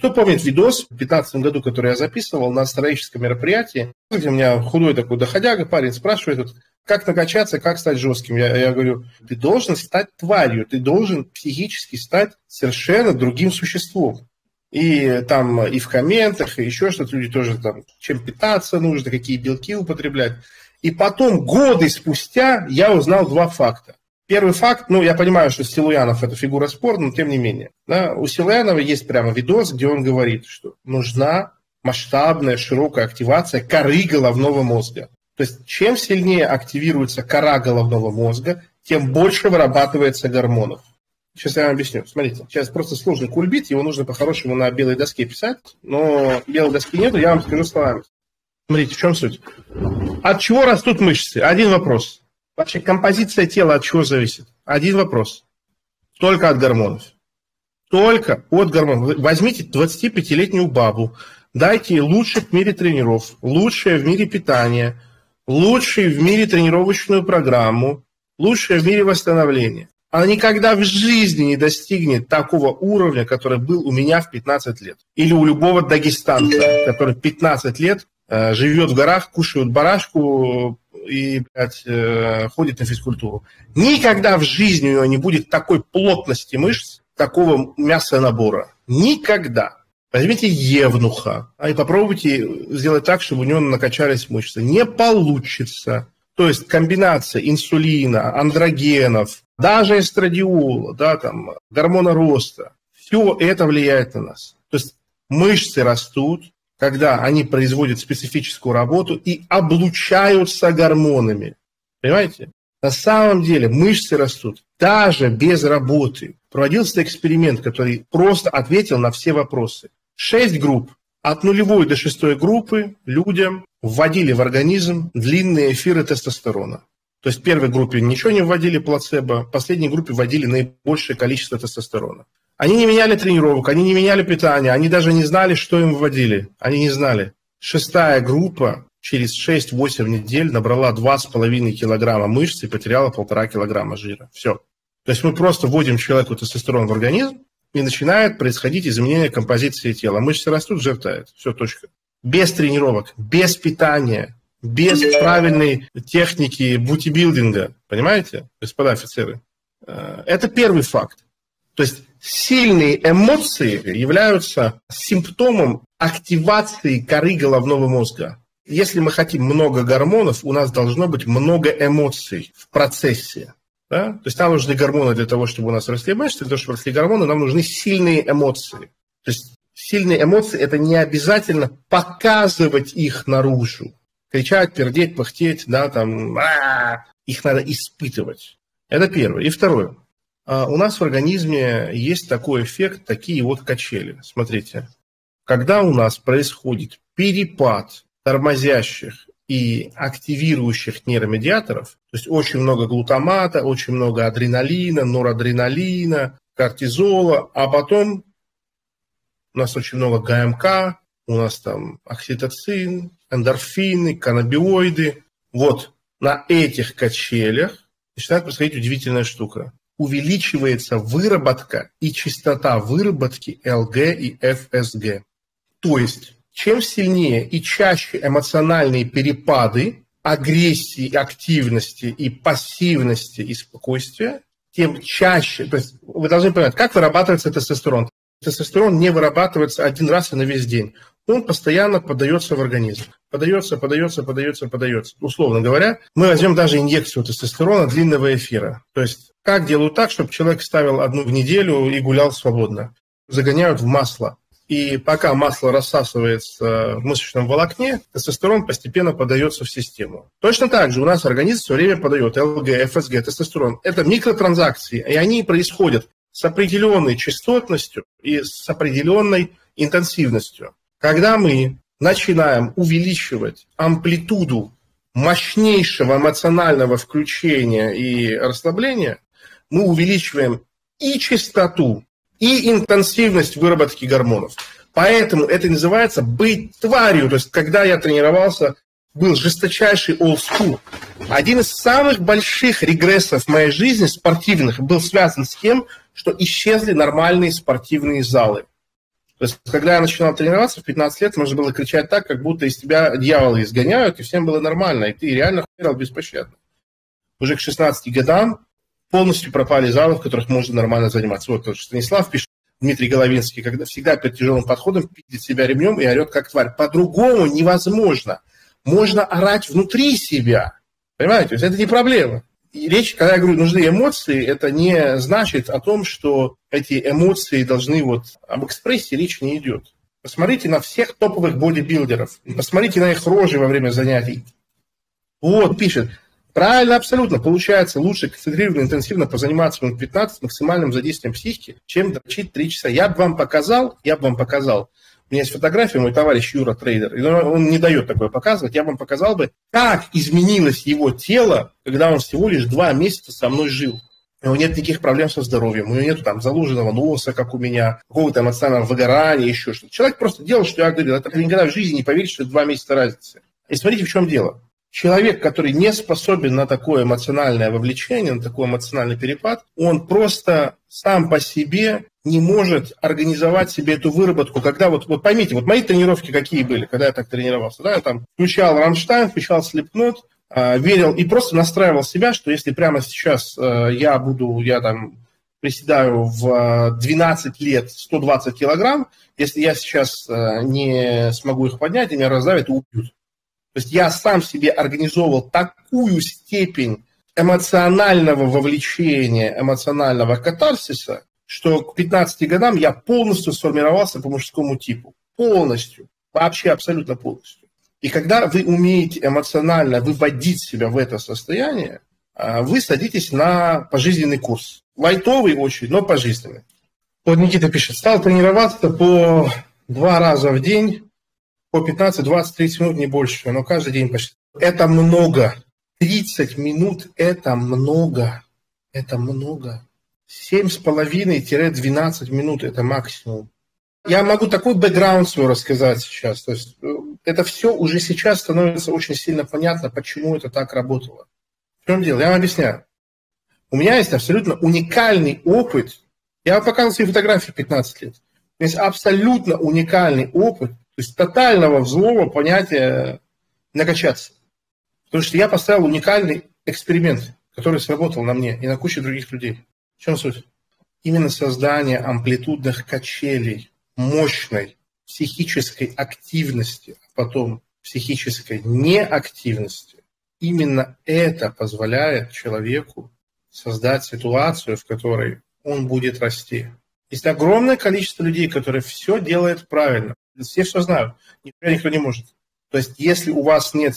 Кто помнит видос в 2015 году, который я записывал на строительском мероприятии, где у меня худой такой доходяга, парень спрашивает, как накачаться, как стать жестким. Я, я говорю, ты должен стать тварью, ты должен психически стать совершенно другим существом. И там и в комментах, и еще что-то люди тоже там, чем питаться нужно, какие белки употреблять. И потом, годы спустя, я узнал два факта. Первый факт, ну, я понимаю, что Силуянов – это фигура спорта, но тем не менее. Да, у Силуянова есть прямо видос, где он говорит, что нужна масштабная, широкая активация коры головного мозга. То есть, чем сильнее активируется кора головного мозга, тем больше вырабатывается гормонов. Сейчас я вам объясню. Смотрите, сейчас просто сложный кульбит, его нужно по-хорошему на белой доске писать, но белой доски нету, я вам скажу словами. Смотрите, в чем суть. От чего растут мышцы? Один вопрос. Вообще композиция тела от чего зависит? Один вопрос. Только от гормонов. Только от гормонов. Возьмите 25-летнюю бабу, дайте ей лучших в мире тренеров, лучшее в мире питание, лучшее в мире тренировочную программу, лучшее в мире восстановления она никогда в жизни не достигнет такого уровня, который был у меня в 15 лет. Или у любого дагестанца, который 15 лет э, живет в горах, кушает барашку и блядь, э, ходит на физкультуру. Никогда в жизни у него не будет такой плотности мышц, такого мяса набора. Никогда. Возьмите Евнуха а и попробуйте сделать так, чтобы у него накачались мышцы. Не получится. То есть комбинация инсулина, андрогенов, даже эстрадиола, да, там, гормона роста, все это влияет на нас. То есть мышцы растут, когда они производят специфическую работу и облучаются гормонами. Понимаете? На самом деле мышцы растут даже без работы. Проводился эксперимент, который просто ответил на все вопросы. Шесть групп. От нулевой до шестой группы людям вводили в организм длинные эфиры тестостерона. То есть в первой группе ничего не вводили плацебо, в последней группе вводили наибольшее количество тестостерона. Они не меняли тренировок, они не меняли питание, они даже не знали, что им вводили. Они не знали. Шестая группа через 6-8 недель набрала 2,5 килограмма мышц и потеряла полтора килограмма жира. Все. То есть мы просто вводим человеку тестостерон в организм, и начинает происходить изменение композиции тела. Мышцы растут, жир тает. Все, точка. Без тренировок, без питания, без правильной техники бутибилдинга. Понимаете, господа офицеры? Э, это первый факт. То есть сильные эмоции являются симптомом активации коры головного мозга. Если мы хотим много гормонов, у нас должно быть много эмоций в процессе. Да? То есть нам нужны гормоны для того, чтобы у нас росли мышцы, для того, чтобы росли гормоны, нам нужны сильные эмоции. То есть сильные эмоции – это не обязательно показывать их наружу кричать, пердеть, пыхтеть, да, там, а их надо испытывать. Это первое. И второе. А, у нас в организме есть такой эффект, такие вот качели. Смотрите, когда у нас происходит перепад тормозящих и активирующих нейромедиаторов, то есть очень много глутамата, очень много адреналина, норадреналина, кортизола, а потом у нас очень много ГМК, у нас там окситоцин, эндорфины, каннабиоиды. Вот на этих качелях начинает происходить удивительная штука. Увеличивается выработка и частота выработки ЛГ и ФСГ. То есть, чем сильнее и чаще эмоциональные перепады, агрессии, активности и пассивности и спокойствия, тем чаще, то есть вы должны понимать, как вырабатывается тестостерон. Тестостерон не вырабатывается один раз и на весь день он постоянно подается в организм. Подается, подается, подается, подается. Условно говоря, мы возьмем даже инъекцию тестостерона длинного эфира. То есть как делают так, чтобы человек ставил одну в неделю и гулял свободно? Загоняют в масло. И пока масло рассасывается в мышечном волокне, тестостерон постепенно подается в систему. Точно так же у нас организм все время подает ЛГ, ФСГ, тестостерон. Это микротранзакции, и они происходят с определенной частотностью и с определенной интенсивностью. Когда мы начинаем увеличивать амплитуду мощнейшего эмоционального включения и расслабления, мы увеличиваем и частоту, и интенсивность выработки гормонов. Поэтому это называется быть тварью. То есть, когда я тренировался, был жесточайший old school. Один из самых больших регрессов в моей жизни спортивных был связан с тем, что исчезли нормальные спортивные залы. То есть, когда я начинал тренироваться в 15 лет, можно было кричать так, как будто из тебя дьяволы изгоняют, и всем было нормально, и ты реально хуярил беспощадно. Уже к 16 годам полностью пропали залы, в которых можно нормально заниматься. Вот Станислав пишет, Дмитрий Головинский, когда всегда перед тяжелым подходом пиздит себя ремнем и орет как тварь. По-другому невозможно. Можно орать внутри себя. Понимаете? То есть это не проблема. И речь, когда я говорю, нужны эмоции, это не значит о том, что эти эмоции должны вот... Об экспрессии речь не идет. Посмотрите на всех топовых бодибилдеров. Посмотрите на их рожи во время занятий. Вот, пишет. Правильно, абсолютно. Получается лучше концентрированно, интенсивно позаниматься минут 15 с максимальным задействием психики, чем дрочить 3 часа. Я бы вам показал, я бы вам показал, у меня есть фотография, мой товарищ Юра трейдер, и он не дает такое показывать, я вам показал бы, как изменилось его тело, когда он всего лишь два месяца со мной жил. У него нет никаких проблем со здоровьем, у него нет там заложенного носа, как у меня, какого-то эмоционального выгорания, еще что-то. Человек просто делал, что я говорил. Это никогда в жизни не поверить, что это два месяца разницы. И смотрите, в чем дело. Человек, который не способен на такое эмоциональное вовлечение, на такой эмоциональный перепад, он просто сам по себе не может организовать себе эту выработку, когда вот, вот поймите, вот мои тренировки какие были, когда я так тренировался, да, я там включал Рамштайн, включал Слепнот, э, верил и просто настраивал себя, что если прямо сейчас э, я буду, я там приседаю в 12 лет 120 килограмм, если я сейчас э, не смогу их поднять, меня раздавят и убьют. То есть я сам себе организовывал такую степень эмоционального вовлечения, эмоционального катарсиса, что к 15 годам я полностью сформировался по мужскому типу. Полностью. Вообще абсолютно полностью. И когда вы умеете эмоционально выводить себя в это состояние, а, вы садитесь на пожизненный курс. Лайтовый очень, но пожизненный. Вот Никита пишет, стал тренироваться по два раза в день, по 15, 20, 30 минут, не больше, но каждый день почти. Это много. 30 минут – это много. Это много. 7,5-12 минут – это максимум. Я могу такой бэкграунд свой рассказать сейчас. То есть э, это все уже сейчас становится очень сильно понятно, почему это так работало. В чем дело? Я вам объясняю. У меня есть абсолютно уникальный опыт. Я вам показывал свои фотографии 15 лет. У меня есть абсолютно уникальный опыт то есть тотального взлома понятия накачаться. Потому что я поставил уникальный эксперимент, который сработал на мне и на куче других людей. В чем суть? Именно создание амплитудных качелей, мощной психической активности, а потом психической неактивности, именно это позволяет человеку создать ситуацию, в которой он будет расти. Есть огромное количество людей, которые все делают правильно. Все все знают. Никто никто не может. То есть, если у вас нет